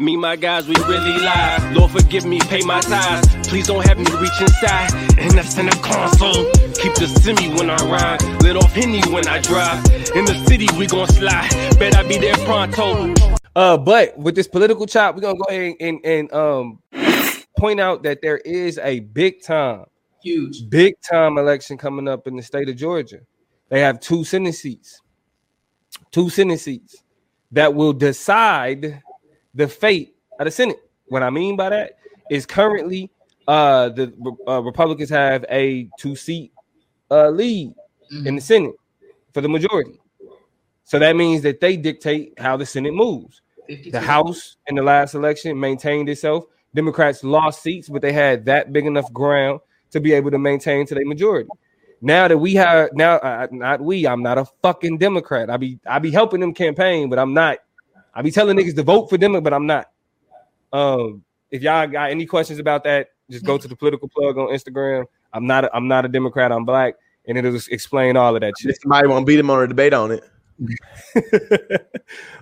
Me, my guys, we really live. Lord, forgive me, pay my tithes. Please don't have me reach inside. And that's in the console. Keep the semi when I ride. Let off Henny when I drive. In the city, we gon' slide. Bet I be there pronto. Uh, but with this political chop, we're gonna go ahead and, and um point out that there is a big time, Huge. big time election coming up in the state of Georgia. They have two Senate seats, two Senate seats that will decide the fate of the Senate. What I mean by that is currently uh the uh, Republicans have a two seat uh lead in the Senate for the majority. So that means that they dictate how the Senate moves. 52. The House in the last election maintained itself. Democrats lost seats, but they had that big enough ground to be able to maintain to their majority. Now that we have now, uh, not we, I'm not a fucking Democrat. I be I be helping them campaign, but I'm not. I be telling niggas to vote for them, but I'm not. Um, if y'all got any questions about that, just go to the political plug on Instagram. I'm not. A, I'm not a Democrat. I'm black, and it'll explain all of that shit. Somebody want to beat him on a debate on it.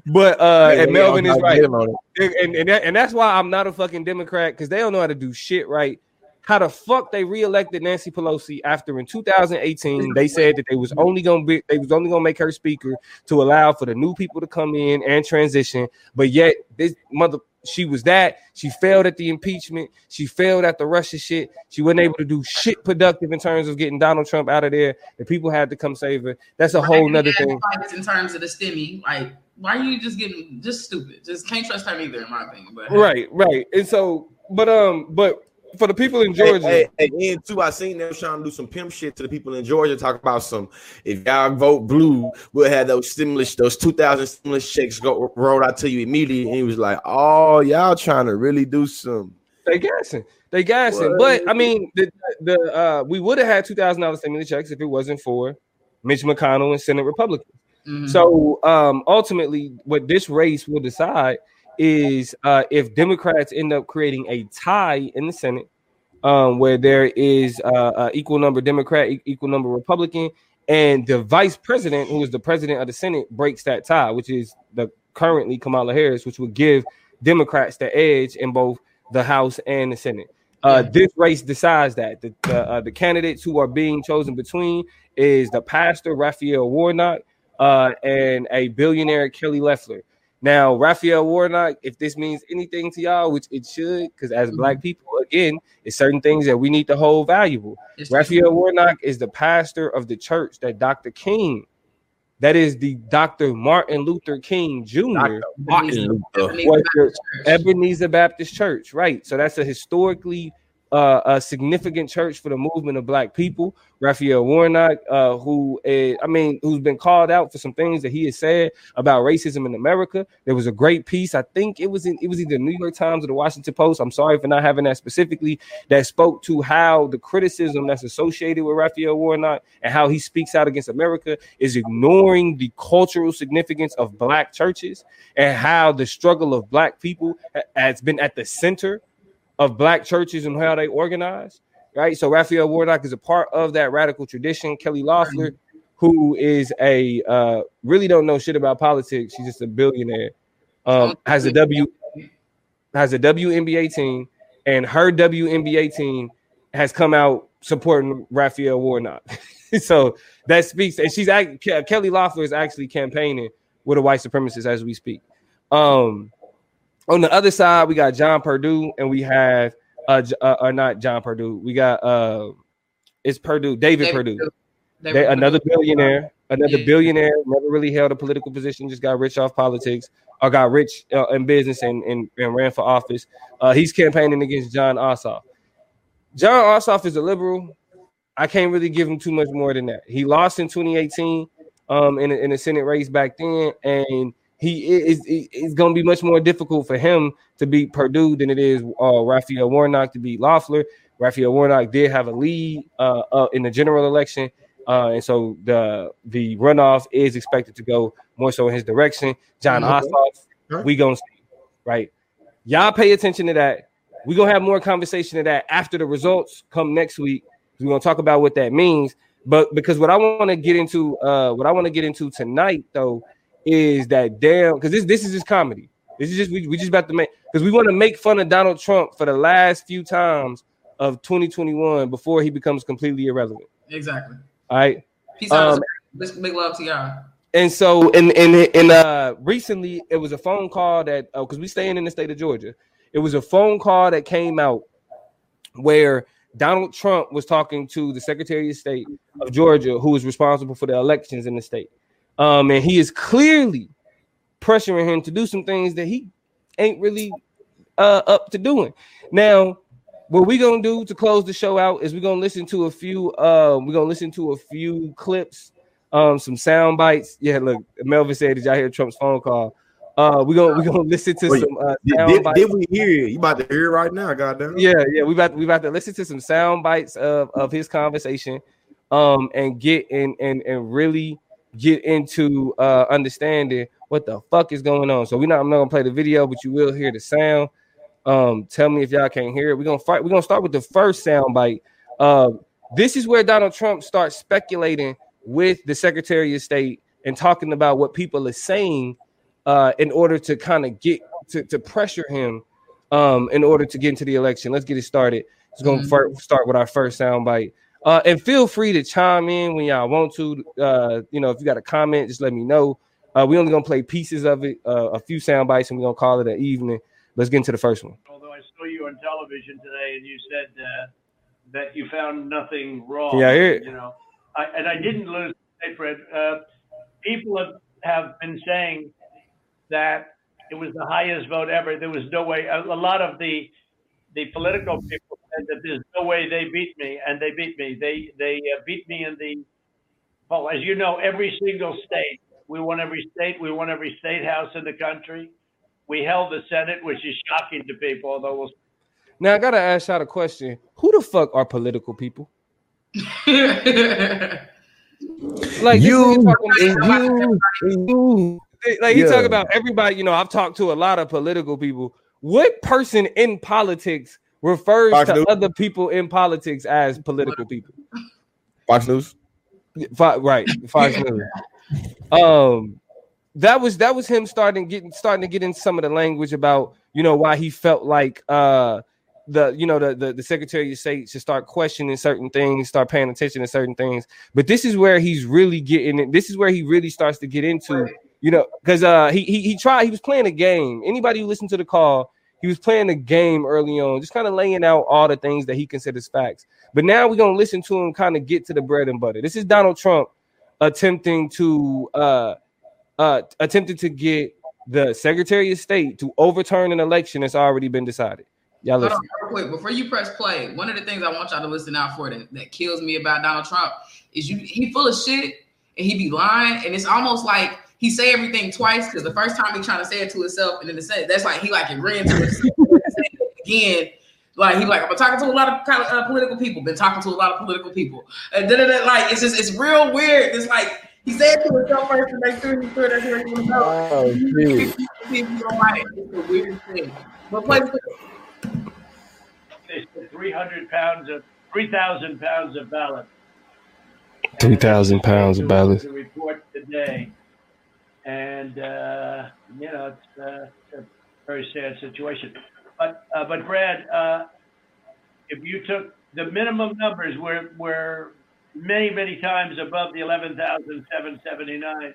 but uh, Yeah, and Melvin is right. get him on it. and and, that, and that's why I'm not a fucking Democrat because they don't know how to do shit right. How the fuck they reelected Nancy Pelosi after in 2018 they said that they was only gonna be they was only gonna make her speaker to allow for the new people to come in and transition, but yet this mother she was that she failed at the impeachment, she failed at the Russia shit, she wasn't able to do shit productive in terms of getting Donald Trump out of there. The people had to come save her. That's a whole nother thing. In terms of the stimmy, like why are you just getting just stupid? Just can't trust her either, in my opinion. But Right, right. And so, but um, but for the people in Georgia, hey, hey, and too, I seen them trying to do some pimp shit to the people in Georgia. Talk about some. If y'all vote blue, we'll have those stimulus, those two thousand stimulus checks go rolled out to you immediately. And he was like, "Oh, y'all trying to really do some." they gassing, they gassing. What? But I mean, the the uh, we would have had two thousand dollars stimulus checks if it wasn't for Mitch McConnell and Senate Republicans. Mhm. So um, ultimately, what this race will decide is uh, if Democrats end up creating a tie in the Senate, um, where there is uh, uh, equal number Democrat, equal number Republican, and the vice president, who is the president of the Senate, breaks that tie, which is the currently Kamala Harris, which would give Democrats the edge in both the House and the Senate. Uh, this race decides that the the, uh, the candidates who are being chosen between is the pastor Raphael Warnock uh, and a billionaire Kelly Loeffler. Now, Raphael Warnock, if this means anything to y'all, which it should, because as black mm-hmm. people, again, it's certain things that we need to hold valuable. It's Raphael Warnock is the pastor of the church that Dr. King, that is the Dr. Martin Luther King Jr. Martin Luther. Ebenezer Baptist Church, right? So that's a historically uh, a significant church for the movement of black people. Raphael Warnock, uh, who is, I mean, who's been called out for some things that he has said about racism in America. There was a great piece, I think it was in, it was either the New York Times or the Washington Post. I'm sorry for not having that specifically. That spoke to how the criticism that's associated with Raphael Warnock and how he speaks out against America is ignoring the cultural significance of black churches and how the struggle of black people has been at the center of black churches and how they organize. Right. So Raphael Warnock is a part of that radical tradition. Kelly Loeffler, who is a uh, really don't know shit about politics. She's just a billionaire. Um, has a W has a WNBA team, and her WNBA team has come out supporting Raphael Warnock. so that speaks, and she's Kelly Loeffler is actually campaigning with a white supremacist as we speak. Um, on the other side, we got John Perdue, and we have uh, uh, uh not John Perdue. We got uh, it's Perdue, David, David Purdue. Perdue. David They, Perdue. another billionaire, another Yeah. billionaire, never really held a political position, just got rich off politics or got rich uh, in business and, and, and ran for office. Uh, he's campaigning against Jon Ossoff. Jon Ossoff is a liberal. I can't really give him too much more than that. He lost in 2018 um, in, a, in a Senate race back then, and he is it's going to be much more difficult for him to beat Perdue than it is uh, Raphael Warnock to beat Loeffler. Raphael Warnock did have a lead uh, uh, in the general election, uh, and so the the runoff is expected to go more so in his direction. Jon Okay. Ossoff, we gonna see, right? Y'all pay attention to that. We're gonna have more conversation of that after the results come next week. We're gonna talk about what that means. But because what I want to get into, uh, what I want to get into tonight though, is that damn because this this is just comedy. This is just we, we just about to make because we want to make fun of Donald Trump for the last few times of 2021 before he becomes completely irrelevant. Exactly. All right. Peace out. Um, Big big love to y'all. And so, in in in uh, recently, it was a phone call that because we staying in the state of Georgia, it was a phone call that came out where Donald Trump was talking to the Secretary of State of Georgia, who is responsible for the elections in the state, um, and he is clearly pressuring him to do some things that he ain't really uh, up to doing. Now, what we're gonna do to close the show out is we're gonna listen to a few. Uh, we're gonna listen to a few clips um, some sound bites. Yeah, look, Melvin said, "Did y'all hear Trump's phone call?" Uh, we gonna we gonna listen to Wait, some uh, Did, sound did, we hear it? You about to hear it right now, goddamn. Yeah, yeah, we about we about to listen to some sound bites of, of his conversation, um, and get in and and really get into uh understanding what the fuck is going on. So we're not I'm not gonna play the video, but you will hear the sound. Um, tell me if y'all can't hear it. We're gonna fight. We're gonna start with the first sound bite. Uh, this is where Donald Trump starts speculating with the Secretary of State and talking about what people are saying uh, in order to kind of get to, to pressure him um, in order to get into the election. Let's get it started. It's going to Mhm. start with our first soundbite. Uh, and feel free to chime in when y'all want to. Uh, you know, if you got a comment, just let me know. Uh, we only gonna play pieces of it, uh, a few sound bites, and we're gonna call it an evening. Let's get into the first one. although I saw you on television today and you said uh, that you found nothing wrong. Yeah, I hear it. You know, I, and I didn't lose faith, Fred. Uh, people have, have been saying that it was the highest vote ever. There was no way. A, a lot of the the political people said that there's no way they beat me, and they beat me. They they uh, beat me in the well, as you know, every single state. We won every state. We won every state house in the country. We held the Senate, which is shocking to people, although we'll Now I gotta ask y'all a question: Who the fuck are political people? Like You nigga talking and about- you you. like he Yeah. talk about everybody. You know, I've talked to a lot of political people. What person in politics refers Fox to News. other people in politics as political people? Fox News. Fo- right, Fox News. Um, that was that was him starting getting starting to get in some of the language about you know why he felt like uh the you know the, the the secretary of state should start questioning certain things start paying attention to certain things but this is where he's really getting it this is where he really starts to get into you know because uh he, he he tried he was playing a game anybody who listened to the call he was playing a game early on just kind of laying out all the things that he considers facts. But now we're gonna listen to him kind of get to the bread and butter. This is donald trump attempting to uh uh attempting to get the secretary of state to overturn an election that's already been decided. Y'all Hold listen. on, real quick, before you press play, one of the things I want y'all to listen out for that, that kills me about Donald Trump is you he full of shit and he be lying, and it's almost like he say everything twice because the first time he trying to say it to himself, and then the second that's like he like agreeing to it again. Like he like I've been talking to a lot of kind of, uh, political people, been talking to a lot of political people, and then like it's just it's real weird. It's like he said to himself first to make sure he's sure that's what he want to know. Oh, shit. People don't like. It's a weird thing. But play they said 300 pounds of 3,000 pounds of ballots. 3,000 pounds of ballots. The report today, and uh, you know it's uh, a very sad situation. But uh, but Brad, uh, if you took the minimum numbers, were were many many times above the 11,779,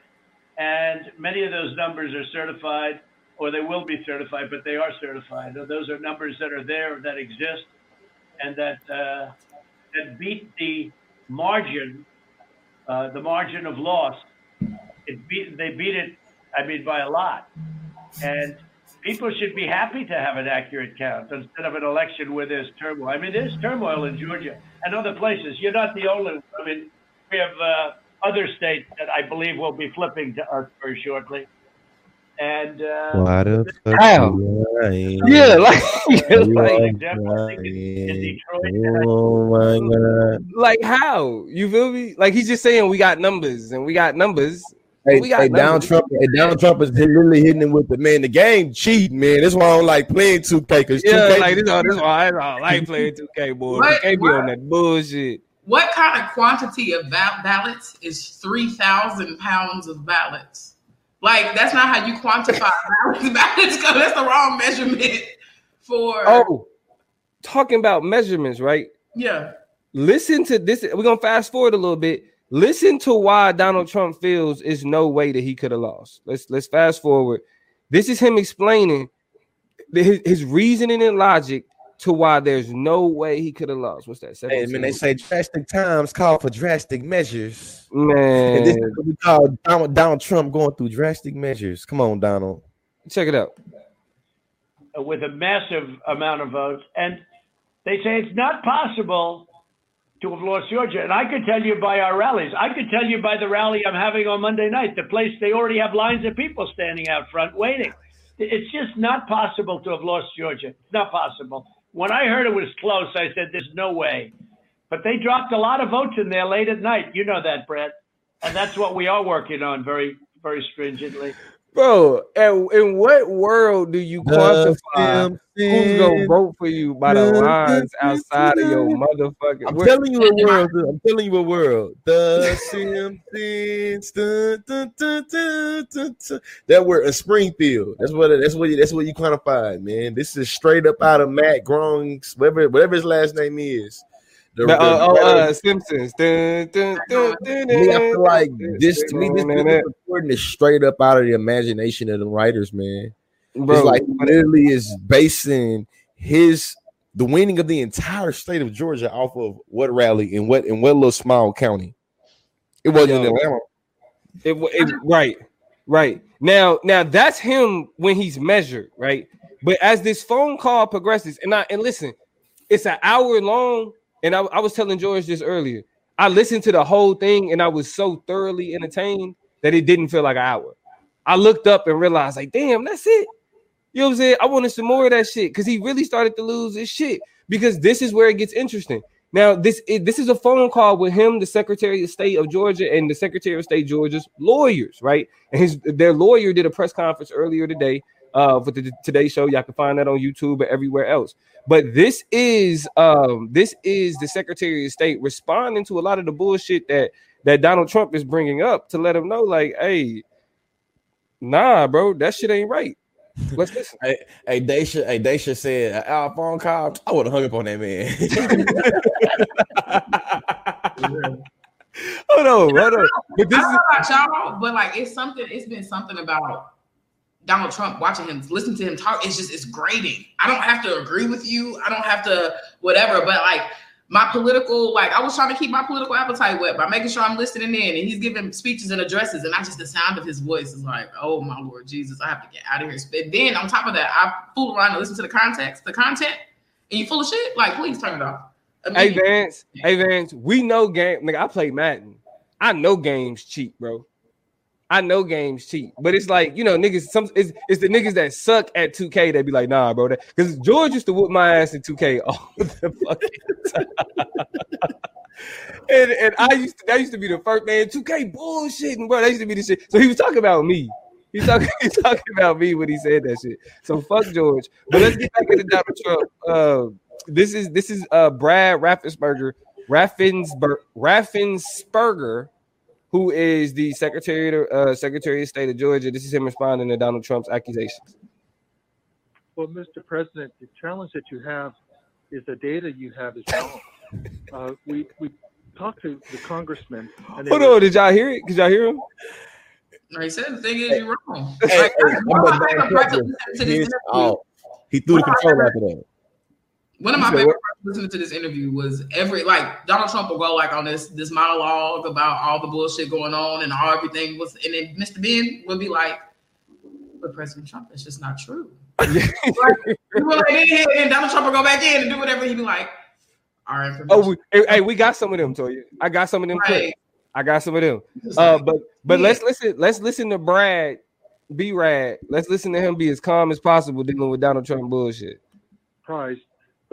and many of those numbers are certified, or they will be certified, but they are certified. Those are numbers that are there that exist, and that uh, that beat the margin uh, the margin of loss. It beat, they beat it, I mean, by a lot. And people should be happy to have an accurate count instead of an election where there's turmoil. I mean, there's turmoil in Georgia and other places. You're not the only. I mean, we have uh, other states that I believe will be flipping to us very shortly. And uh, Why the fuck How? lying? yeah like, You like are example, I think in- in. Detroit, Oh my god. like how you feel me? Like he's just saying we got numbers and we got numbers. Hey, We got hey Donald. Trump, hey, Donald Trump is literally hitting him with the man. The game cheating, man. That's why I don't like playing 2K because Yeah, 2K like this, all this why I don't like playing 2K boy. What? 2K be on that bullshit. What kind of quantity of ba- ballots is 3,000 pounds of ballots? Like that's not how you quantify balance. balance that's the wrong measurement for. Oh, talking about measurements, right? Yeah. Listen to this. We're gonna fast forward a little bit. Listen to why Donald Trump feels is no way that he could have lost. Let's let's fast forward. This is him explaining his, his reasoning and logic to why there's no way he could have lost. What's that? Hey, man, they say drastic times call for drastic measures. Man, and this is what we call Donald, Donald Trump going through drastic measures. Come on, Donald. Check it out. With a massive amount of votes, and they say it's not possible to have lost Georgia. And I could tell you by our rallies. I could tell you by the rally I'm having on Monday night. The place they already have lines of people standing out front waiting. It's just not possible to have lost Georgia. It's not possible. When I heard it was close, I said, "There's no way." But they dropped a lot of votes in there late at night. You know that, Brad, and that's what we are working on very, very stringently. Bro, and in what world do you quantify who's gonna vote for you by the lines outside of your motherfucking? I'm telling you a world. I'm telling you a world. The Simpsons. Dun, dun, dun, that word in Springfield. That's what. That's what. That's what you quantify, man. This is straight up out of Matt Groening's whatever whatever his last name is. The, the, uh, oh, uh, Simpsons. Dun, dun, dun, dun, dun, I feel like this to me, this, this recording is straight up out of the imagination of the writers, man. Bro, it's like literally is basing his the winning of the entire state of Georgia off of what rally in what in what little small county. It wasn't Yo, in Atlanta. It, it right, right. Now, now that's him when he's measured, right? But as this phone call progresses, and I and listen, it's an hour long and I, I was telling George this earlier. I listened to the whole thing and I was so thoroughly entertained that it didn't feel like an hour. I looked up and realized, like, damn, that's it. You know what I'm saying? I wanted some more of that shit because he really started to lose his shit. Because this is where it gets interesting. Now, this it, this is a phone call with him, the Secretary of State of Georgia, and the Secretary of State Georgia's lawyers, right? And his their lawyer did a press conference earlier today uh, for the Today Show. Y'all can find that on YouTube and everywhere else. But this is um, this is the Secretary of State responding to a lot of the bullshit that that Donald Trump is bringing up to let him know, like, hey, nah, bro, that shit ain't right. Let's listen. hey, hey, Daisha, hey, Daisha said, our phone call, I would have hung up on that man. hold on, hold on. But this I don't know about y'all, but like it's something, it's been something about Donald Trump, watching him, listen to him talk, it's just it's grating. I don't have to agree with you. I don't have to whatever, but like my political, like I was trying to keep my political appetite wet by making sure I'm listening in, and he's giving speeches and addresses, and I just the sound of his voice is like, oh my lord Jesus, I have to get out of here. But then on top of that, I fool around and listen to the context, the content, and you full of shit. Like, please turn it off. Hey Vance, hey Vance, we know game. Nigga, I play Madden. I know games cheap, bro. I know games cheap, but it's like you know, niggas. Some it's, it's the niggas that suck at 2K that be like, nah, bro. Because George used to whoop my ass in 2K all the fucking time. and and I used to that used to be the first man 2K bullshitting, bro. That used to be the shit. So he was talking about me. He's talking, he's talking about me when he said that shit. So fuck George. But let's get back into Donald Trump. Uh, this is this is uh Brad Raffensperger, Raffensper, Raffensperger who is the Secretary uh, Secretary of State of Georgia. This is him responding to Donald Trump's accusations. Well, Mr. President, the challenge that you have is the data you have is wrong. uh, we we talked to the congressman. Hold were, on, did y'all hear it? Did y'all hear him? he said the thing is you're wrong. Hey, hey, oh, he threw the control after that. One of my favorite parts listening to this interview was every like Donald Trump will go like on this this monologue about all the bullshit going on and all everything was, and then Mr. Ben would be like, "But President Trump, that's just not true." like, and Donald Trump will go back in and do whatever he'd be like. Our information. Oh, we, hey, we got some of them, Toya. I got some of them. Right. I got some of them. Uh, but but yeah. let's listen. Let's listen to Brad B Rad. Let's listen to him be as calm as possible dealing with Donald Trump bullshit. Price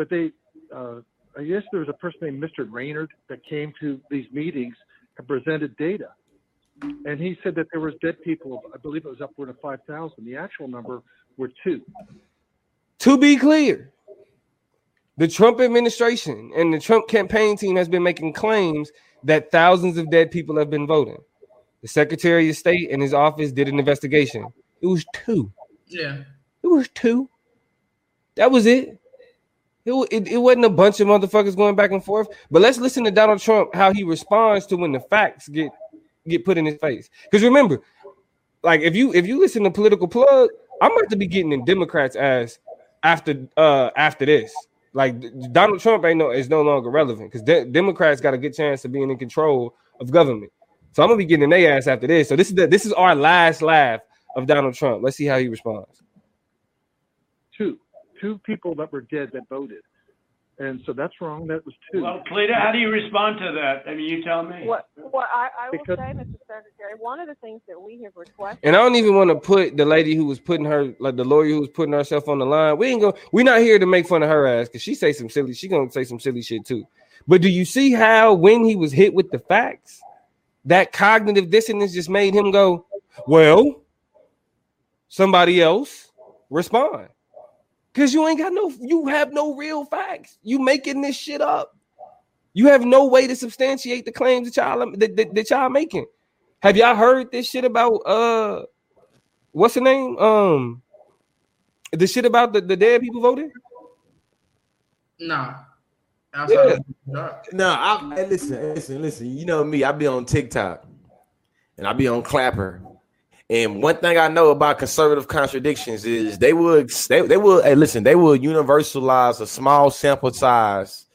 but they, uh, I guess there was a person named Mr. Braynard that came to these meetings and presented data. And he said that there was dead people, I believe it was upward of 5,000. The actual number were two. To be clear, the Trump administration and the Trump campaign team has been making claims that thousands of dead people have been voting. The Secretary of State and his office did an investigation. It was two. Yeah. It was two. That was it. It, it, it wasn't a bunch of motherfuckers going back and forth. But let's listen to Donald Trump how he responds to when the facts get get put in his face. Because remember, like if you if you listen to political plug, I'm about to be getting in Democrats' ass after uh after this. Like Donald Trump ain't no is no longer relevant because de- Democrats got a good chance of being in control of government. So I'm gonna be getting in their ass after this. So this is the, this is our last laugh of Donald Trump. Let's see how he responds. Two, two people that were dead that voted. And so that's wrong. That was two. Well, Cleta, how do you respond to that? I mean, you tell me. What, what I, I will Because- say, Mr. Secretary, one of the things that we have requested. And I don't even want to put the lady who was putting her, like the lawyer who was putting herself on the line. We ain't go. We're not here to make fun of her ass because she say some silly. She gonna say some silly shit too. But do you see how when he was hit with the facts, that cognitive dissonance just made him go, "Well, somebody else respond," because you ain't got no. You have no real facts. You making this shit up. You have no way to substantiate the claims that y'all that, that, that y'all making. Have y'all heard this shit about uh what's the name? Um the shit about the, the dead people voting? No. Outside of dark. No, I hey, listen, listen, listen. You know me, I be on TikTok and I be on Clapper. And one thing I know about conservative contradictions is they would they, they will hey listen, they will universalize a small sample size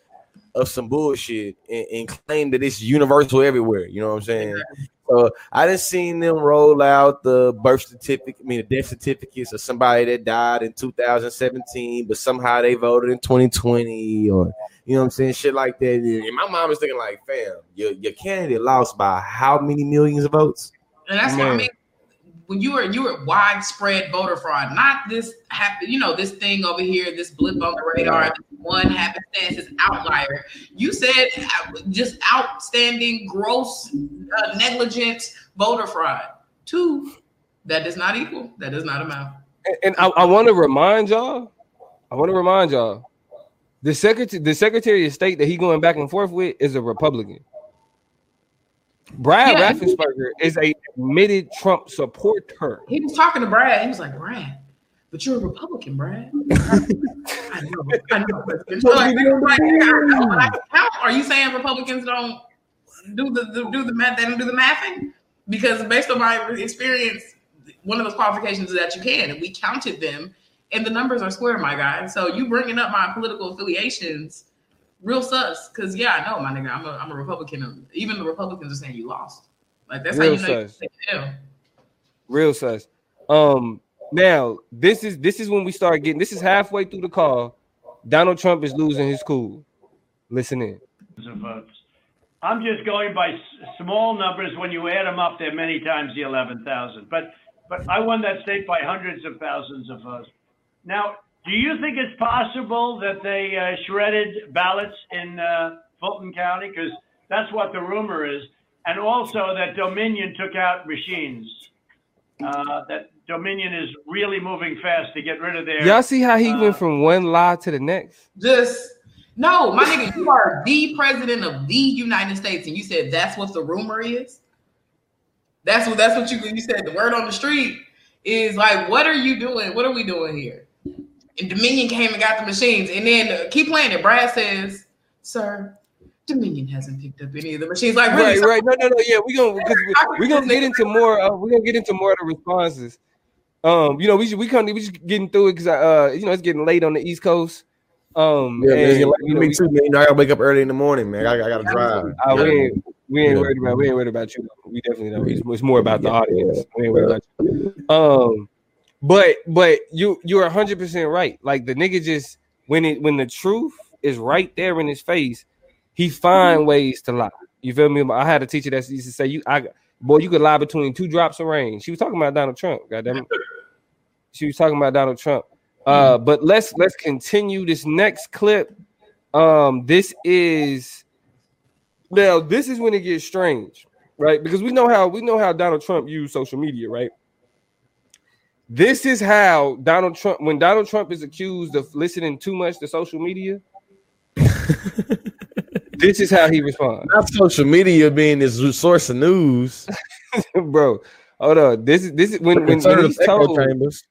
of some bullshit and, and claim that it's universal everywhere. You know what I'm saying? So I didn't seen them roll out the birth certificate, I mean the death certificates of somebody that died in 2017, but somehow they voted in 2020 or you know what I'm saying, shit like that. And my mom is thinking like, fam, your, your candidate lost by how many millions of votes? And that's what I mean. When you were you were widespread voter fraud, not this happen, you know, this thing over here, this blip on the radar, this one happenstance, this outlier. You said uh, just outstanding, gross, uh, negligent voter fraud. Two, that does not equal. That does not amount. And, and I, I want to remind y'all, I want to remind y'all, the secretary the Secretary of State that he going back and forth with is a Republican. Brad Yeah. Raffensperger is a admitted Trump supporter. He was talking to Brad. He was like, Brad, but you're a Republican, Brad. I know. I know. Like, like, yeah, I know, but I- How are you saying Republicans don't do the, the do the math? They don't do the mathing because based on my experience, one of those qualifications is that you can, and we counted them, and the numbers are square, my guy. So you bringing up my political affiliations, real sus. Because yeah, I know, my nigga, I'm a I'm a Republican. Even the Republicans are saying you lost. Like that's Real how you know you sus. take. Real sus. Um, now this is this is when we start getting. This is halfway through the call. Donald Trump is losing his cool. Listen in. of votes. I'm just going by small numbers. When you add them up, they're many times the 11,000. But but I won that state by hundreds of thousands of votes. Now, do you think it's possible that they uh, shredded ballots in uh, Fulton County? Because that's what the rumor is. And also that Dominion took out machines. Uh, that Dominion is really moving fast to get rid of their. Y'all see how he Uh, went from one lie to the next? Just no, my nigga, you are the president of the United States, and you said that's what the rumor is. That's what that's what you you said. The word on the street is like, what are you doing? What are we doing here? And Dominion came and got the machines, and then uh, keep playing it. Brad says, "Sir, Dominion hasn't picked up any of the machines." Like, really? Right, sir? right. No, no, no. Yeah, we gonna because we, we gonna get into more. Uh, we gonna get into more of the responses. Um, you know, we should, we come we just getting through it because uh, you know, it's getting late on the East Coast. Um, Yeah, man, and, you you know, me we- too, man. You know, I gotta wake up early in the morning, man. I, I gotta drive. uh, we ain't we ain't Yeah. worried about we ain't worried about you. We definitely know it's, it's more about the audience. We ain't worried about you. Um, but but you you're hundred percent right. Like the nigga just when it when the truth is right there in his face, he find ways to lie. You feel me? I had a teacher that used to say, "You, I, boy, you could lie between two drops of rain." She was talking about Donald Trump. Goddamn it. She was talking about Donald Trump. Uh, but let's let's continue this next clip. Um, this is now this is when it gets strange, right? Because we know how we know how Donald Trump used social media, right? This is how Donald Trump, when Donald Trump is accused of listening too much to social media, this is how he responds. Not social media being his source of news. bro. Hold on. This is this is when when, when he's told. chambers.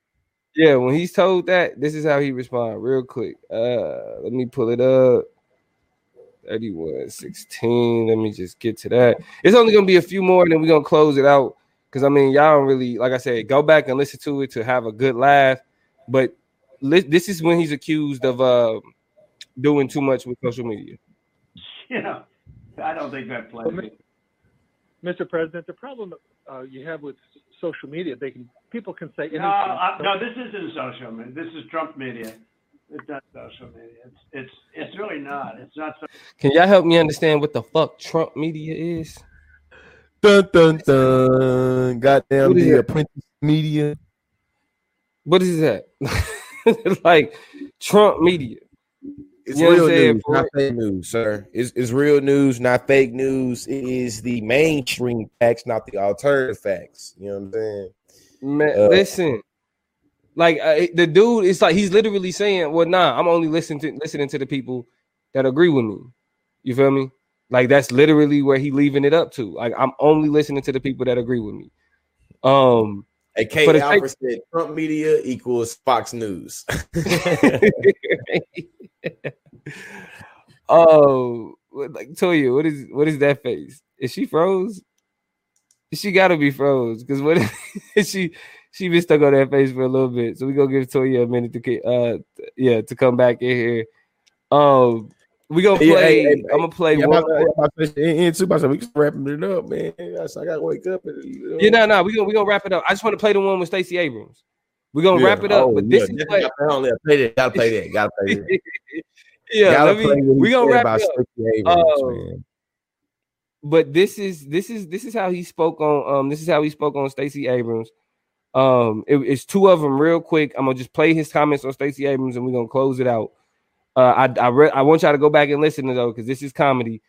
Yeah, when he's told that, this is how he respond real quick. Uh let me pull it up. 31 16. Let me just get to that. It's only gonna be a few more, and then we're gonna close it out. Cause I mean, y'all don't really like I said, go back and listen to it to have a good laugh. But li- this is when he's accused of uh doing too much with social media. You know, I don't think that plays. Well, Mr. President, the problem uh, you have with social media, they can people can say anything. No, uh, no, this isn't social media. This is Trump media. It's not social media. It's it's it's really not. It's not. So, Can y'all help me understand what the fuck Trump media is? Dun dun dun. Goddamn What is the that? apprentice media. What is that? like Trump media. It's You real news, boy? not fake news, sir. It's, it's real news, not fake news. It is the mainstream facts, not the alternative facts. You know what I'm saying? Man, Uh, listen, like uh, the dude, it's like he's literally saying, "Well, nah, I'm only listening to listening to the people that agree with me." You feel me? Like that's literally where he leaving it up to. Like I'm only listening to the people that agree with me. Um, Hey, Kate said Trump media equals Fox News. oh, like Toya, what is what is that face? Is she froze? She gotta be froze because what if she she been stuck on that face for a little bit. So we gonna give Toya a minute to uh yeah to come back in here. Um, we gonna play. Yeah, hey, I'm gonna play Yeah, one. I'm about to- I'm about to finish in- in too much. We can wrapping it up, man. I gotta wake up. And, you know. Yeah, no, no, we gonna we gonna wrap it up. I just want to play the one with Stacey Abrams. We're gonna Yeah. wrap it up, Oh, but this yeah, is what, gotta play, that. Gotta play that. Gotta play that. yeah. gotta me, play we gonna wrap about it up. Abrams, man. but this is this is this is how he spoke on um this is how he spoke on Stacey Abrams. Um, it- it's two of them real quick. I'm gonna just play his comments on Stacey Abrams and we're gonna close it out. Uh, I I, re- I want y'all to go back and listen to though because this is comedy.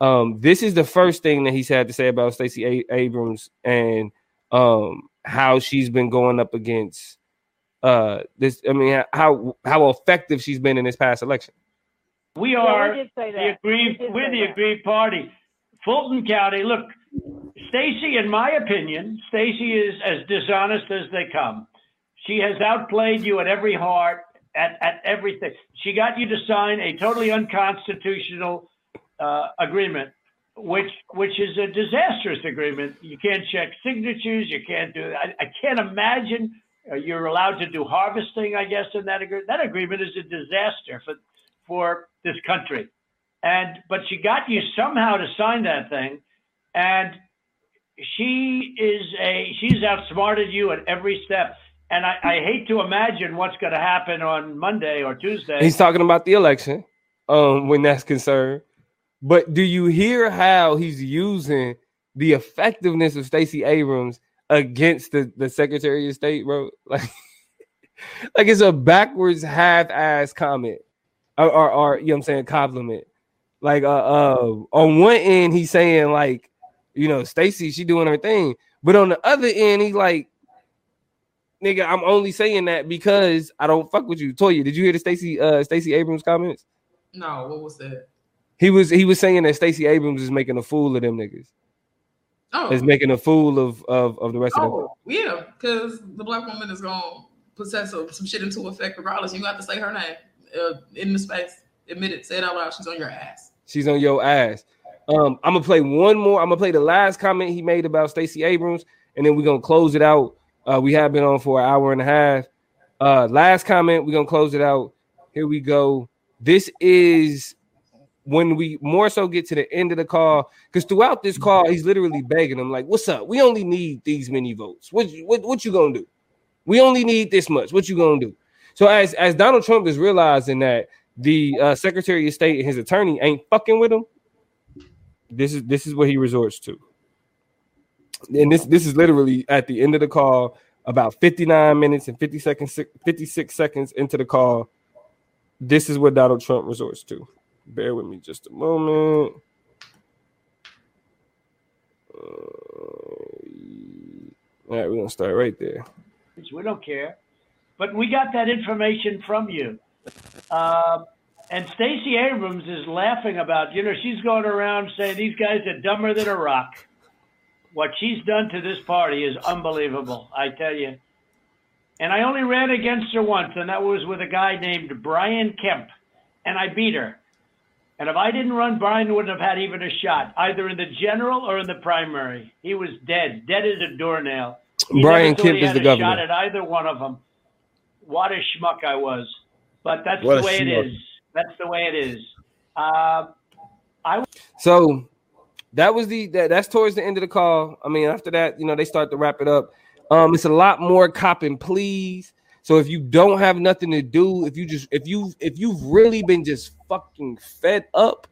Um, this is the first thing that he's had to say about Stacey A- Abrams and um how she's been going up against uh this. I mean how how effective she's been in this past election. we Yeah, are we the that. aggrieved. We we're the that. aggrieved party. Fulton County. Look, Stacey. In my opinion, Stacey is as dishonest as they come. She has outplayed you at every heart, at, at everything. She got you to sign a totally unconstitutional uh, agreement, which which is a disastrous agreement. You can't check signatures. You can't do. I, I can't imagine uh, you're allowed to do harvesting. I guess in that agreement. That agreement is a disaster for for this country. And but she got you somehow to sign that thing, and she is a she's outsmarted you at every step. And I, I hate to imagine what's going to happen on Monday or Tuesday. He's talking about the election, um, when that's concerned. But do you hear how he's using the effectiveness of Stacey Abrams against the, the Secretary of State, bro? Like, like it's a backwards half-ass comment. Or, or, or you know what I'm saying, compliment. Like uh, uh on one end, he's saying, like, you know, Stacey, she doing her thing. But on the other end, he's like, nigga, I'm only saying that because I don't fuck with you. Toya, did you hear the Stacey uh Stacey Abrams comments? No, what was that? He was he was saying that Stacey Abrams is making a fool of them niggas. Oh, Is making a fool of of, of the rest of them. oh yeah, because the black woman is gonna possess some, some shit into effect regardless. You got to say her name uh, in the space. Admit it. Say it out loud. She's on your ass. She's on your ass. Um, I'm gonna play one more. I'm gonna play the last comment he made about Stacey Abrams, and then we're gonna close it out. Uh, we have been on for an hour and a half. Uh, last comment, we're gonna close it out. Here we go. This is when we more so get to the end of the call, because throughout this call, he's literally begging them, like, "What's up? We only need these many votes. What what what you gonna do? We only need this much. What you gonna do?" So as as Donald Trump is realizing that the uh, Secretary of State and his attorney ain't fucking with him, this is this is what he resorts to. And this this is literally at the end of the call, about 59 minutes and 50 seconds, 56 seconds into the call. This is what Donald Trump resorts to. Bear with me just a moment. Uh, all right, we're gonna start right there. We don't care. But we got that information from you. Um, and Stacey Abrams is laughing about, you know, she's going around saying these guys are dumber than a rock. What she's done to this party is unbelievable. I tell you. And I only ran against her once, and that was with a guy named Brian Kemp, and I beat her. And if I didn't run, Brian wouldn't have had even a shot, either in the general or in the primary. He was dead, dead as a doornail. He Brian Kemp he is had the a governor. Shot at either one of them. What a schmuck I was. But that's What the way it schmuck. is. That's the way it is. Uh, So that was the that, that's towards the end of the call. I mean, after that, you know, they start to wrap it up. Um, it's a lot more cop and please. So if you don't have nothing to do, if you just if you if you've really been just fucking fed up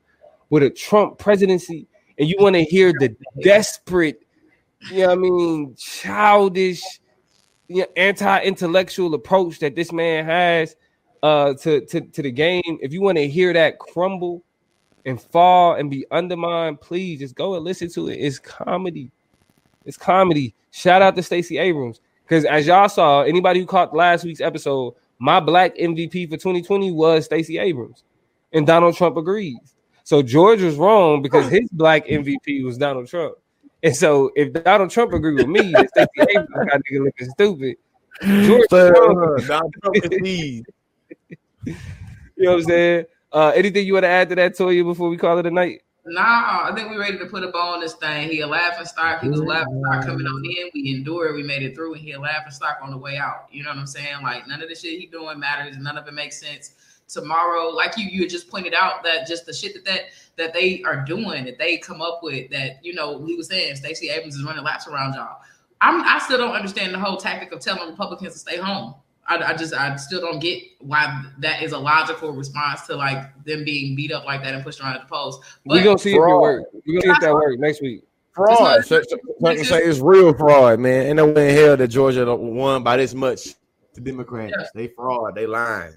with a Trump presidency and you want to hear the desperate, you know what I mean, childish, you know, anti-intellectual approach that this man has uh to, to, to the game, if you want to hear that crumble and fall and be undermined, please just go and listen to it. It's comedy. It's comedy. Shout out to Stacey Abrams. Because as y'all saw, anybody who caught last week's episode, my black MVP for 2020 was Stacey Abrams. And Donald Trump agrees. So George was wrong because his black MVP was Donald Trump. And so if Donald Trump agreed with me, that Stacey Abrams got nigga looking stupid. George wrong. Uh, Donald Trump these. You know what I'm saying? Uh, anything you want to add to that, Toya, before we call it a night? Nah, I think we're ready to put a bow on this thing. He a laughing stock. He was a laughing stock coming on in. We endured. We made it through, and he a laughing stock on the way out. You know what I'm saying? Like none of the shit he doing matters. None of it makes sense. Tomorrow, like you, you just pointed out that just the shit that that that they are doing, that they come up with, that you know, he was saying Stacey Abrams is running laps around y'all. I'm, I still don't understand the whole tactic of telling Republicans to stay home. I, I just I still don't get why that is a logical response to like them being beat up like that and pushed around at the polls. We're gonna see if it fraud. works. We're gonna see if that works next week. Fraud. So, so, so say it's real fraud, man. Ain't no way in hell that Georgia won by this much to Democrats. Yeah. They fraud. They lying.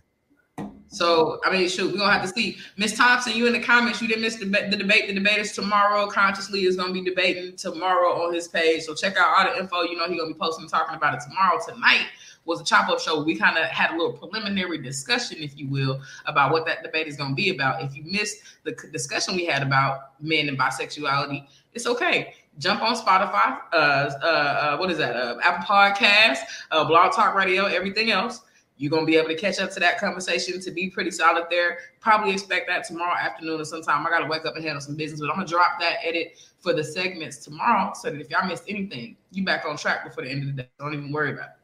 So I mean, shoot, we're gonna have to see. Miss Thompson, you in the comments, you didn't miss the, the debate. The debate is tomorrow. Consciously is gonna be debating tomorrow on his page. So check out all the info. You know he's gonna be posting talking about it tomorrow. Tonight was a chop up show. We kind of had a little preliminary discussion, if you will, about what that debate is gonna be about. If you missed the discussion we had about men and bisexuality, it's okay. Jump on Spotify. Uh, uh, uh what is that? Uh, Apple Podcasts, uh, Blog Talk Radio, everything else. You're gonna be able to catch up to that conversation to be pretty solid there. Probably expect that tomorrow afternoon or sometime. I gotta wake up and handle some business, but I'm gonna drop that edit for the segments tomorrow so that if y'all missed anything, you back on track before the end of the day. Don't even worry about it.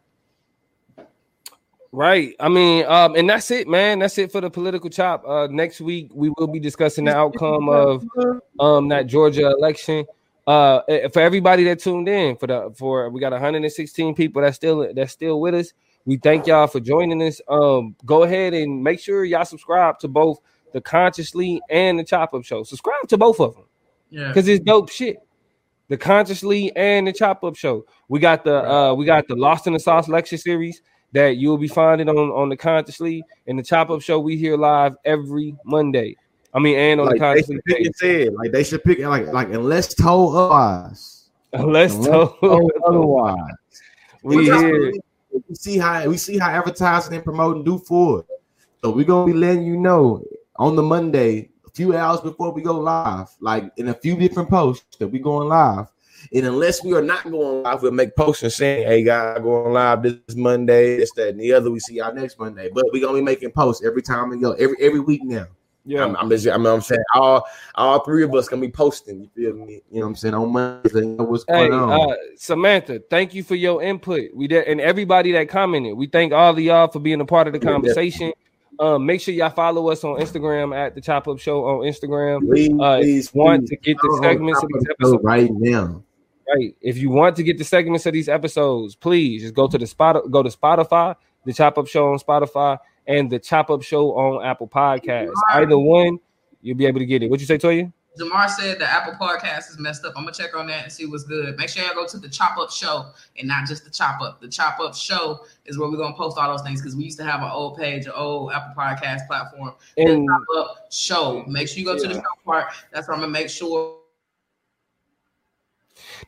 Right. I mean, um, and that's it, man. That's it for the political chop. Uh, next week we will be discussing the outcome of um that Georgia election. Uh, eh, for everybody that tuned in for the for we got 116 people that's still that's still with us. We thank y'all for joining us. Um, go ahead and make sure y'all subscribe to both the Consciously and the Chop Up Show. Subscribe to both of them Yeah. because it's dope shit. The Consciously and the Chop Up Show. We got the uh we got the Lost in the Sauce lecture series that you'll be finding on on the Consciously and the Chop Up Show. We hear live every Monday. I mean, and on Like the they Consciously should pick page. it said. Like they should pick it like like unless told otherwise. Unless Unless told otherwise. we we see how we see how advertising and promoting do for it. So we're gonna be letting you know on the Monday, a few hours before we go live, like in a few different posts that we going live. And unless we are not going live, we'll make posts and saying, "Hey guys, going live this Monday, this, that, and the other." We see y'all next Monday, but we're gonna be making posts every time we go, every every week now. Yeah, I'm, I'm just, I mean, I'm saying all all three of us gonna be posting. You feel me? You know what I'm saying on Monday, you know what's Hey, going on. uh, Samantha, thank you for your input. We did, and everybody that commented. We thank all of y'all for being a part of the Yeah. conversation. Um, make sure y'all follow us on Instagram at the Chop Up Show on Instagram. please, uh, please, want please, to get the segments of Chop these Up Show episodes. right now. Right. If you want to get the segments of these episodes, please just go to the spot, go to Spotify, the Chop Up Show on Spotify, and the Chop Up Show on Apple Podcasts. Either one, you'll be able to get it. What you say, Toya? Jamar said the Apple podcast is messed up. I'm gonna check on that and see what's good. Make sure y'all go to the Chop Up Show and not just the Chop Up. The Chop Up Show is where we're gonna post all those things because we used to have an old page, an old Apple Podcast platform. The And Chop Up Show. Make sure you go to the show part. That's where I'm gonna make sure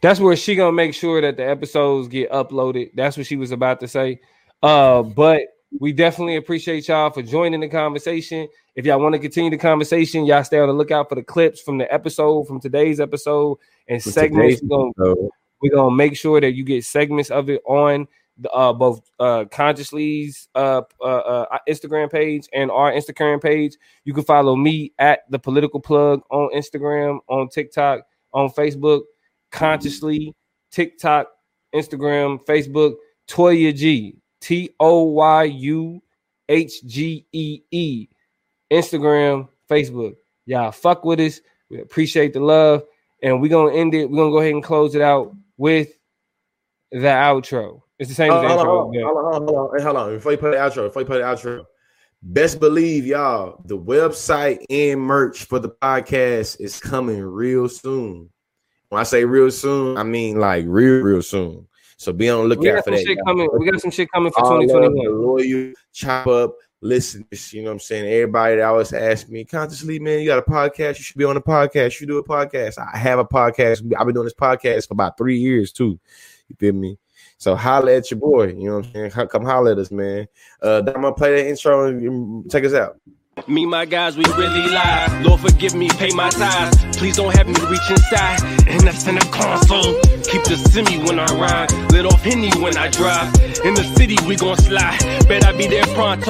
that's where she gonna make sure that the episodes get uploaded. That's what she was about to say. Uh, but we definitely appreciate y'all for joining the conversation. If y'all want to continue the conversation, y'all stay on the lookout for the clips from the episode, from today's episode, and segments. We're gonna. We're gonna make sure that you get segments of it on the, uh, both uh, Consciously's uh, uh, uh, Instagram page and our Instagram page. You can follow me at the Political Plug on Instagram, on TikTok, on Facebook, Consciously, TikTok, Instagram, Facebook. Toya G, T O Y U H G E E, Instagram, Facebook. Y'all fuck with us. We appreciate the love. And we're gonna end it. We're gonna go ahead and close it out with the outro. It's the same Hold as the hold intro. on, yeah. hold on, hold on. Hey, hold on. Before you play the outro, before you play the outro, best believe y'all, the website and merch for the podcast is coming real soon. When I say real soon, I mean like real, real soon. So be on the lookout for some that. shit coming. We got some shit coming for All 2021. the loyal chop up listeners. You know what I'm saying? Everybody that always ask me, consciously, man, you got a podcast. You should be on a podcast. You do a podcast. I have a podcast. I've been doing this podcast for about three years too. You feel me? So holla at your boy. You know what I'm saying? Come holla at us, man. Uh, I'm gonna play the intro and take us out. Me, my guys, we really lie. Lord, forgive me, pay my tithes. Please don't have me reach inside. And in the console. Keep the semi when I ride. Let off Henny when I drive. In the city, we gon' slide. Bet I be there pronto.